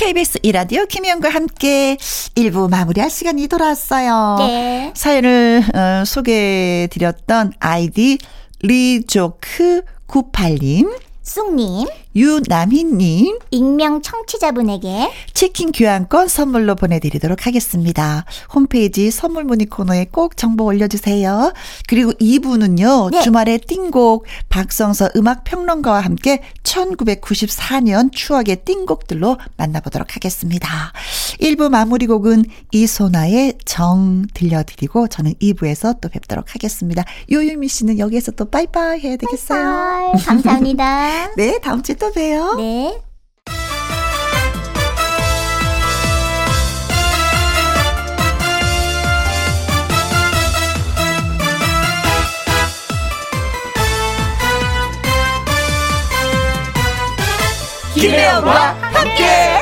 KBS 이라디오 김희영과 함께 1부 마무리할 시간이 돌아왔어요. 네. 사연을 어, 소개해드렸던 아이디 리조크 98님. 쑥님, 유남희님 익명 청취자분에게 치킨 교환권 선물로 보내드리도록 하겠습니다. 홈페이지 선물 문의 코너에 꼭 정보 올려주세요. 그리고 2부는요. 네. 주말에 띵곡 박성서 음악평론가와 함께 1994년 추억의 띵곡들로 만나보도록 하겠습니다. 1부 마무리 곡은 이소나의 정 들려드리고 저는 2부에서 또 뵙도록 하겠습니다. 요유미 씨는 여기에서 또 빠이빠이 해야 되겠어요. 아, 감사합니다. 네, 다음 주에 또 봬요. 네. 김혜영과 함께.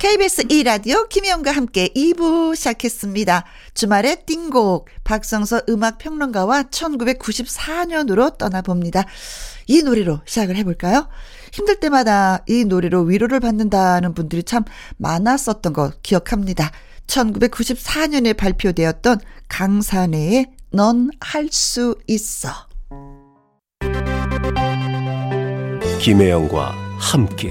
KBS 2라디오 김혜영과 함께 2부 시작했습니다. 주말의 띵곡 박성서 음악평론가와 1994년으로 떠나봅니다. 이 노래로 시작을 해볼까요? 힘들 때마다 이 노래로 위로를 받는다는 분들이 참 많았었던 거 기억합니다. 1994년에 발표되었던 강산의 넌 할 수 있어. 김혜영과 함께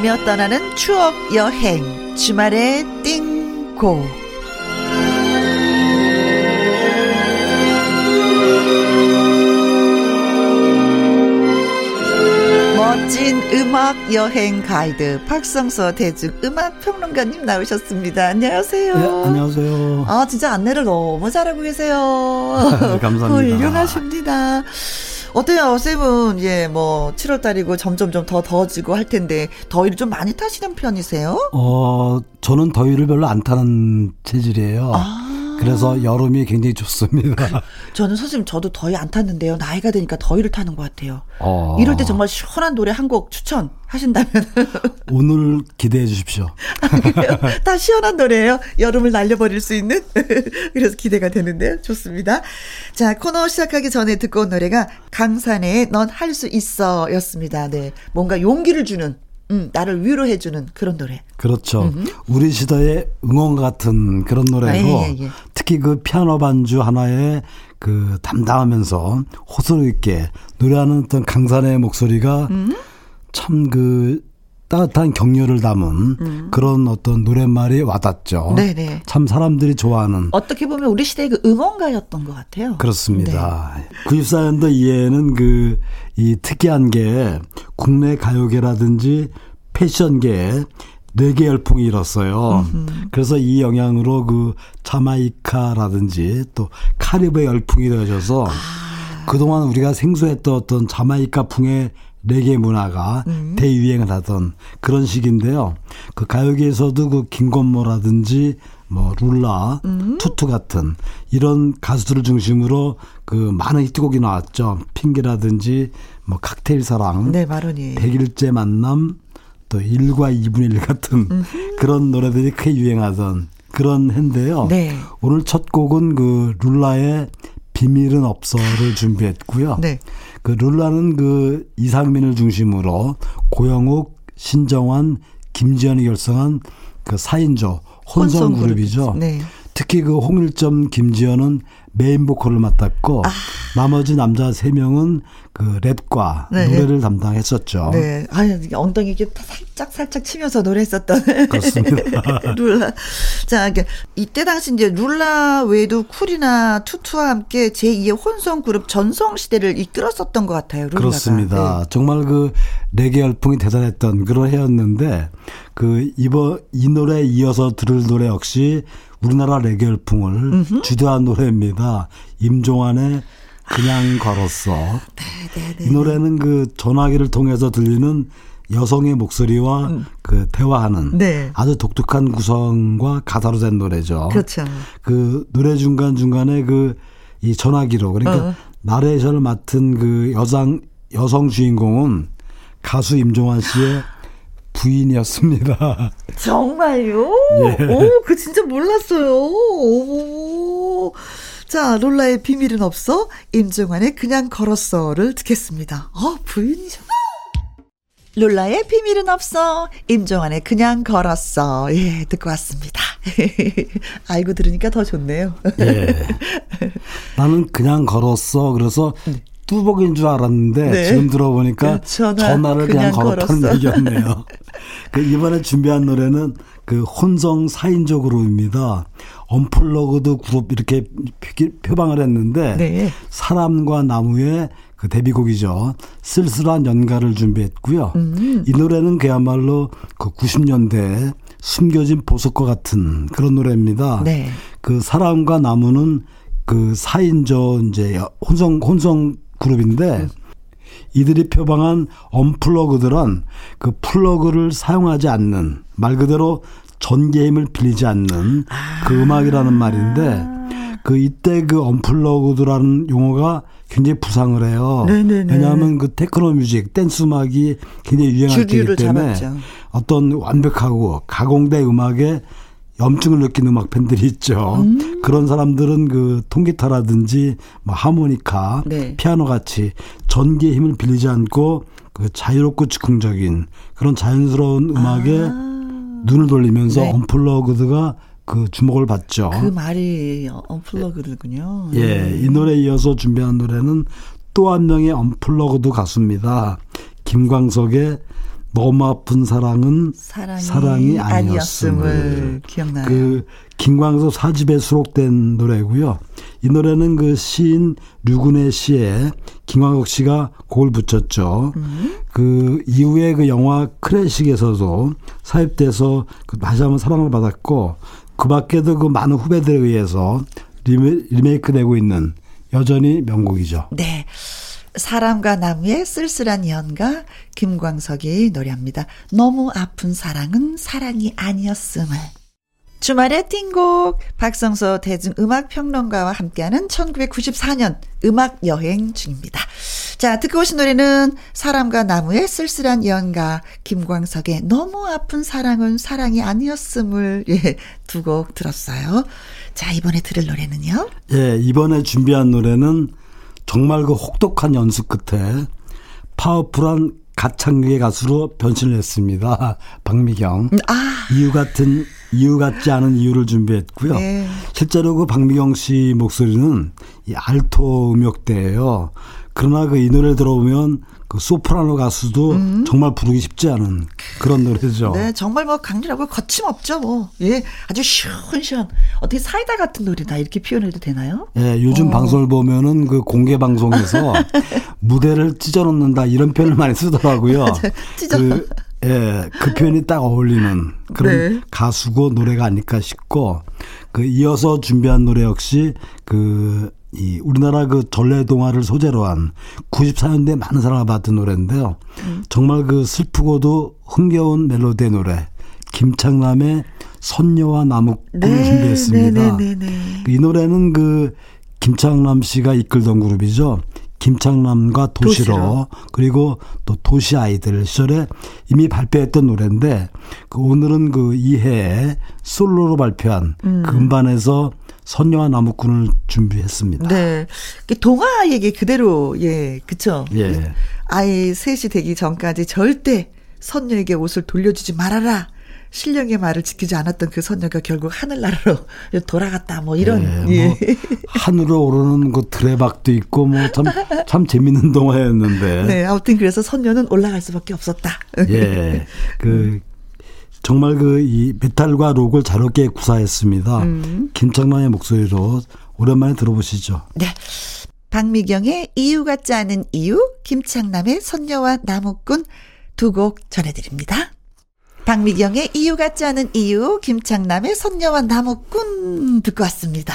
들으며 떠나는 추억 여행 주말의 띵고 멋진 음악 여행 가이드 박성서 대중 음악 평론가님 나오셨습니다. 안녕하세요. 네, 안녕하세요. 아 진짜 안내를 너무 잘하고 계세요. 감사합니다. 훌륭하십니다. 어때요, 쌤은 예, 뭐 7월 달이고 점점 좀 더 더워지고 할 텐데 더위를 좀 많이 타시는 편이세요? 어, 저는 더위를 별로 안 타는 체질이에요. 아. 그래서 여름이 굉장히 좋습니다. 저는 선생님 저도 더위 안 탔는데요. 나이가 드니까 더위를 타는 것 같아요. 어. 이럴 때 정말 시원한 노래 한 곡 추천하신다면 오늘 기대해 주십시오. 그래요? 다 시원한 노래예요. 여름을 날려버릴 수 있는. 그래서 기대가 되는데요. 좋습니다. 자 코너 시작하기 전에 듣고 온 노래가 강산의 넌 할 수 있어였습니다. 네, 뭔가 용기를 주는. 음, 나를 위로해주는 그런 노래. 그렇죠. 우리 시대의 응원 같은 그런 노래고 아, 예, 예, 예. 특히 그 피아노 반주 하나에 그 담담하면서 호소력 있게 노래하는 어떤 강산의 목소리가 음? 참그 따뜻한 격려를 담은 음. 그런 어떤 노랫말이 와닿죠. 네네. 참 사람들이 좋아하는. 어떻게 보면 우리 시대의 그 응원가였던 것 같아요. 그렇습니다. 네. 94년도 이해에는 그, 이 특이한 게 국내 가요계라든지 패션계에 뇌계 열풍이 일었어요. 음흠. 그래서 이 영향으로 그 자마이카라든지 또 카리브의 열풍이 되어져서 아. 그동안 우리가 생소했던 어떤 자마이카 풍의 레게 문화가 음. 대유행을 하던 그런 시기인데요. 그 가요계에서도 그 김건모라든지 뭐 룰라, 음. 투투 같은 이런 가수들을 중심으로 그 많은 히트곡이 나왔죠. 핑계라든지 뭐 칵테일 사랑, 네, 마론이. 백일째 만남, 또 1과 2분의 1 같은 음흠. 그런 노래들이 크게 유행하던 그런 해인데요. 네. 오늘 첫 곡은 그 룰라의 비밀은 없어를 준비했고요. 네. 그 룰라는 그 이상민을 중심으로 고영욱, 신정환, 김지현이 결성한 그 4인조 혼성 그룹이죠. 네. 특히 그 홍일점 김지현은 메인 보컬을 맡았고 아. 나머지 남자 세 명은 그 랩과 네. 노래를 담당했었죠. 네. 아, 엉덩이 이렇게 살짝 살짝 치면서 노래했었던 그렇습니다. 룰라. 자, 이때 당시 이제 룰라 외에도 쿨이나 투투와 함께 제2의 혼성 그룹 전성 시대를 이끌었었던 것 같아요. 룰라가. 그렇습니다. 네. 정말 그 레게 열풍이 대단했던 그런 해였는데 그 이번 이 노래에 이어서 들을 노래 역시 우리나라 음흠. 주도한 노래입니다. 임종환의 그냥 걸었어. 네네네. 네, 이 노래는 그 전화기를 통해서 들리는 여성의 목소리와 음. 그 대화하는 네. 아주 독특한 구성과 가사로 된 노래죠. 그렇죠. 그 노래 중간 중간에 그 이 전화기로 그러니까 어. 나레이션을 맡은 그 여성 여성 주인공은 가수 임종환 씨의 부인이었습니다. 정말요? 예. 오, 그 진짜 몰랐어요. 오. 자, 롤라의 비밀은 없어. 임종환의 그냥 걸었어를 듣겠습니다. 어, 부인이죠. 롤라의 비밀은 없어. 임종환의 그냥 걸었어. 예, 듣고 왔습니다. 알고 들으니까 더 좋네요. 예. 나는 그냥 걸었어. 그래서 네. 뚜벅인 줄 알았는데 네. 지금 들어보니까 전화, 전화 를 그냥, 그냥 걸었다는 얘기였네요. 그 이번에 준비한 노래는 그 혼성 4인조 그룹입니다. 언플러그드 그룹 이렇게 표방을 했는데 네. 사람과 나무의 그 데뷔곡이죠. 쓸쓸한 연가를 준비했고요. 음. 이 노래는 그야말로 그 90년대 숨겨진 보석과 같은 그런 노래입니다. 네. 그 사람과 나무는 그 4인조 이제 혼성 혼성 그룹인데 이들이 표방한 unplugged는 그 플러그를 사용하지 않는 말 그대로 전기 힘을 빌리지 않는 그 음악이라는 말인데 그 이때 그 unplugged라는 용어가 굉장히 부상을 해요. 네네네. 왜냐하면 그 techno music, 댄스 음악이 굉장히 유행할 때이기 때문에 잡았죠. 어떤 완벽하고 가공된 음악에 염증을 느끼는 음악 팬들이 있죠. 음. 그런 사람들은 그 통기타라든지 뭐 하모니카, 네. 피아노 같이 전기의 힘을 빌리지 않고 그 자유롭고 즉흥적인 그런 자연스러운 음악에 아. 눈을 돌리면서 네. unplugged가 그 주목을 받죠. 그 말이 언플러그드군요. 예, 이 노래에 이어서 준비한 노래는 또 한 명의 언플러그드 가수입니다. 김광석의 너무 아픈 사랑은 사랑이, 사랑이 아니었음을, 아니었음을 기억나요. 그 김광석 사집에 수록된 노래고요. 이 노래는 그 시인 류군의 시에 김광석 씨가 곡을 붙였죠. 음. 그 이후에 그 영화 크래식에서도 사입돼서 그 다시 한번 사랑을 받았고 그 밖에도 그 많은 후배들에 의해서 리메, 리메이크 되고 있는 여전히 명곡이죠. 네. 사람과 나무의 쓸쓸한 연가 김광석이 노래합니다. 너무 아픈 사랑은 사랑이 아니었음을. 주말의 띵곡 박성서 대중음악평론가와 함께하는 1994년 음악 여행 중입니다. 자, 듣고 오신 노래는 사람과 나무의 쓸쓸한 연가 김광석의 너무 아픈 사랑은 사랑이 아니었음을 예, 두 곡 들었어요. 자, 이번에 들을 노래는요? 예, 이번에 준비한 노래는 정말 그 혹독한 연습 끝에 파워풀한 가창력의 가수로 변신을 했습니다. 박미경. 아. 이유 같은 이유 같지 않은 이유를 준비했고요. 네. 실제로 그 박미경 씨 목소리는 이 알토 음역대예요. 그러나 그 이 노래 들어보면 그 소프라노 가수도 음. 정말 부르기 쉽지 않은 그런 노래죠. 네, 정말 뭐 강렬하고 거침없죠, 뭐. 예, 아주 시원시원. 어떻게 사이다 같은 노래다 이렇게 표현해도 되나요? 예, 요즘 어. 방송을 보면은 그 공개 방송에서 무대를 찢어놓는다 이런 표현을 많이 쓰더라고요. 찢어. 그, 예, 그 표현이 딱 어울리는 그런 네. 가수고 노래가 아닐까 싶고 그 이어서 준비한 노래 역시 그 이 우리나라 그 전래 동화를 소재로 한 94년대 많은 사랑을 받은 노래인데요. 음. 정말 그 슬프고도 흥겨운 멜로디의 노래 김창남의 선녀와 나무꾼을 네, 준비했습니다. 네, 네, 네, 네. 이 노래는 그 김창남 씨가 이끌던 그룹이죠. 김창남과 도시로, 도시로, 그리고 또 도시 아이들 시절에 이미 발표했던 노래인데 그 오늘은 그 이해에 솔로로 발표한 음. 그 음반에서 선녀와 나무꾼을 준비했습니다. 네. 동화 얘기 그대로, 예, 그쵸. 예. 아이 셋이 되기 전까지 절대 선녀에게 옷을 돌려주지 말아라. 신령의 말을 지키지 않았던 그 선녀가 결국 하늘나라로 돌아갔다 뭐 이런 예, 뭐 예. 하늘로 오르는 그 드레박도 있고 뭐 참 참 재밌는 동화였는데 네 아무튼 그래서 선녀는 올라갈 수밖에 없었다 예그 정말 그 이 메탈과 록을 자유롭게 구사했습니다. 음. 김창만의 목소리로 오랜만에 들어보시죠. 네. 박미경의 이유 같지 않은 이유, 김창남의 선녀와 나무꾼 두 곡 전해드립니다. 박미경의 이유 같지 않은 이유, 김창남의 선녀와 나무꾼 듣고 왔습니다.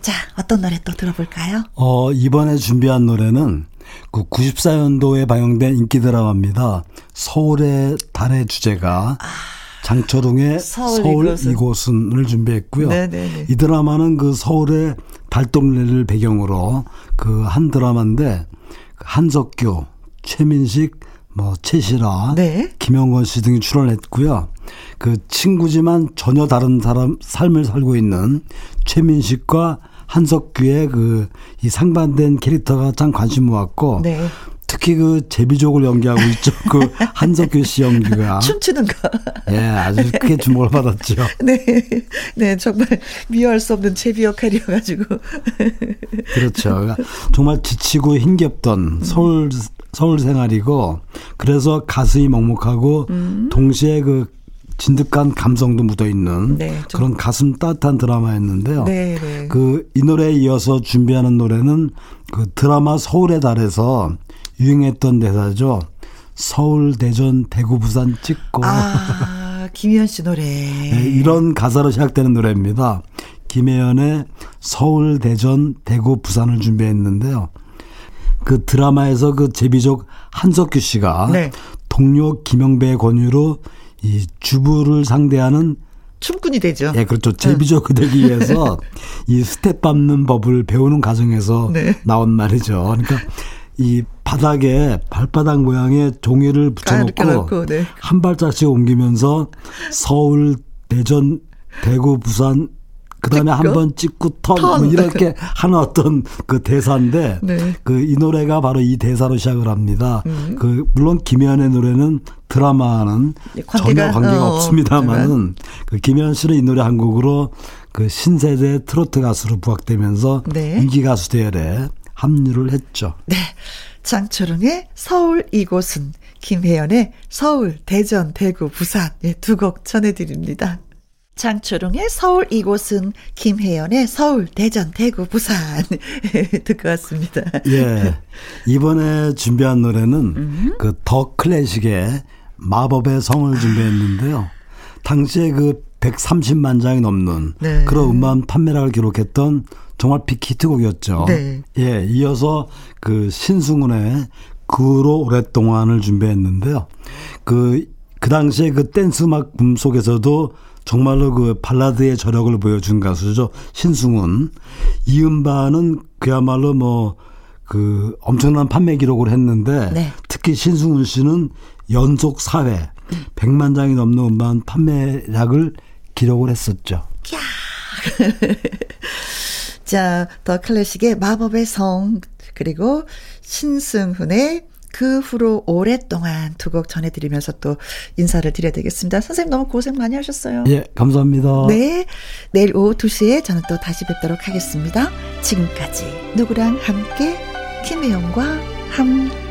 자, 어떤 노래 또 들어볼까요? 어, 이번에 준비한 노래는 그 94년도에 방영된 인기 드라마입니다. 서울의 달의 주제가 아, 장철웅의 서울, 서울 이곳은. 이곳은 을 준비했고요. 네네네. 이 드라마는 그 서울의 달동네를 배경으로 그 한 드라마인데 한석규, 최민식, 뭐 최시라, 네. 김영건 씨 등이 출연했고요. 그 친구지만 전혀 다른 사람 삶을 살고 있는 최민식과 한석규의 그 이 상반된 캐릭터가 참 관심 모았고 네. 특히 그 제비족을 연기하고 있죠. 그 한석규 씨 연기가 춤추는 거. 예, 아주 크게 주목을 받았죠. 네, 네 정말 미워할 수 없는 제비 역할이어가지고. 그렇죠. 그러니까 정말 지치고 힘겹던 서울 서울 생활이고 그래서 가슴이 먹먹하고 음. 동시에 그 진득한 감성도 묻어 있는 네, 그런 가슴 따뜻한 드라마였는데요. 네, 네. 그이 노래에 이어서 준비하는 노래는 그 드라마 서울의 달에서 유행했던 대사죠. 서울, 대전, 대구, 부산 찍고. 아, 김혜연 씨 노래. 네, 이런 가사로 시작되는 노래입니다. 김혜연의 서울, 대전, 대구, 부산을 준비했는데요. 그 드라마에서 그 제비족 한석규 씨가 네. 동료 김영배의 권유로 이 주부를 상대하는 춤꾼이 되죠. 예, 그렇죠. 제비족이 되기 위해서 이 스텝 밟는 법을 배우는 과정에서 네. 나온 말이죠. 그러니까 이 바닥에 발바닥 모양의 종이를 붙여놓고 네. 한 발짝씩 옮기면서 서울, 대전, 대구, 부산 그다음에 한 번 찍고 턴, 턴. 뭐 이렇게 하는 어떤 그 대사인데 네. 그이 노래가 바로 이 대사로 시작을 합니다. 음. 그 물론 김현의 노래는 드라마는 네, 관계가, 전혀 관계가 어, 없습니다만은 그 김현 씨는 이 노래 한 곡으로 그 신세대 트로트 가수로 부각되면서 네. 인기 가수 대열에 합류를 했죠. 네. 장철웅의 서울 이곳은 김혜연의 서울, 대전, 대구, 부산 예, 두 곡 전해드립니다. 장초롱의 서울 이곳은 김혜연의 서울, 대전, 대구, 부산 듣고 왔습니다. 예. 이번에 준비한 노래는 음. 그더 클래식의 마법의 성을 준비했는데요. 당시에 그 130만 장이 넘는 네. 그런 음반 판매량을 기록했던 정말 빅히트곡이었죠. 네. 예, 이어서 그 신승훈의 그로 오랫동안을 준비했는데요. 그, 그 당시에 그 댄스 음악 붐 속에서도 정말로 그 발라드의 저력을 보여준 가수죠. 신승훈. 이 음반은 그야말로 뭐 그 엄청난 판매 기록을 했는데 네. 특히 신승훈 씨는 연속 4회 100만 장이 넘는 음반 판매량을 기록을 했었죠. 자, 더 클래식의 마법의 성 그리고 신승훈의 그 후로 오랫동안 두 곡 전해드리면서 또 인사를 드려야 되겠습니다. 선생님 너무 고생 많이 하셨어요. 예, 감사합니다. 네. 내일 오후 2시에 저는 또 다시 뵙도록 하겠습니다. 지금까지 누구랑 함께 김혜영과 함께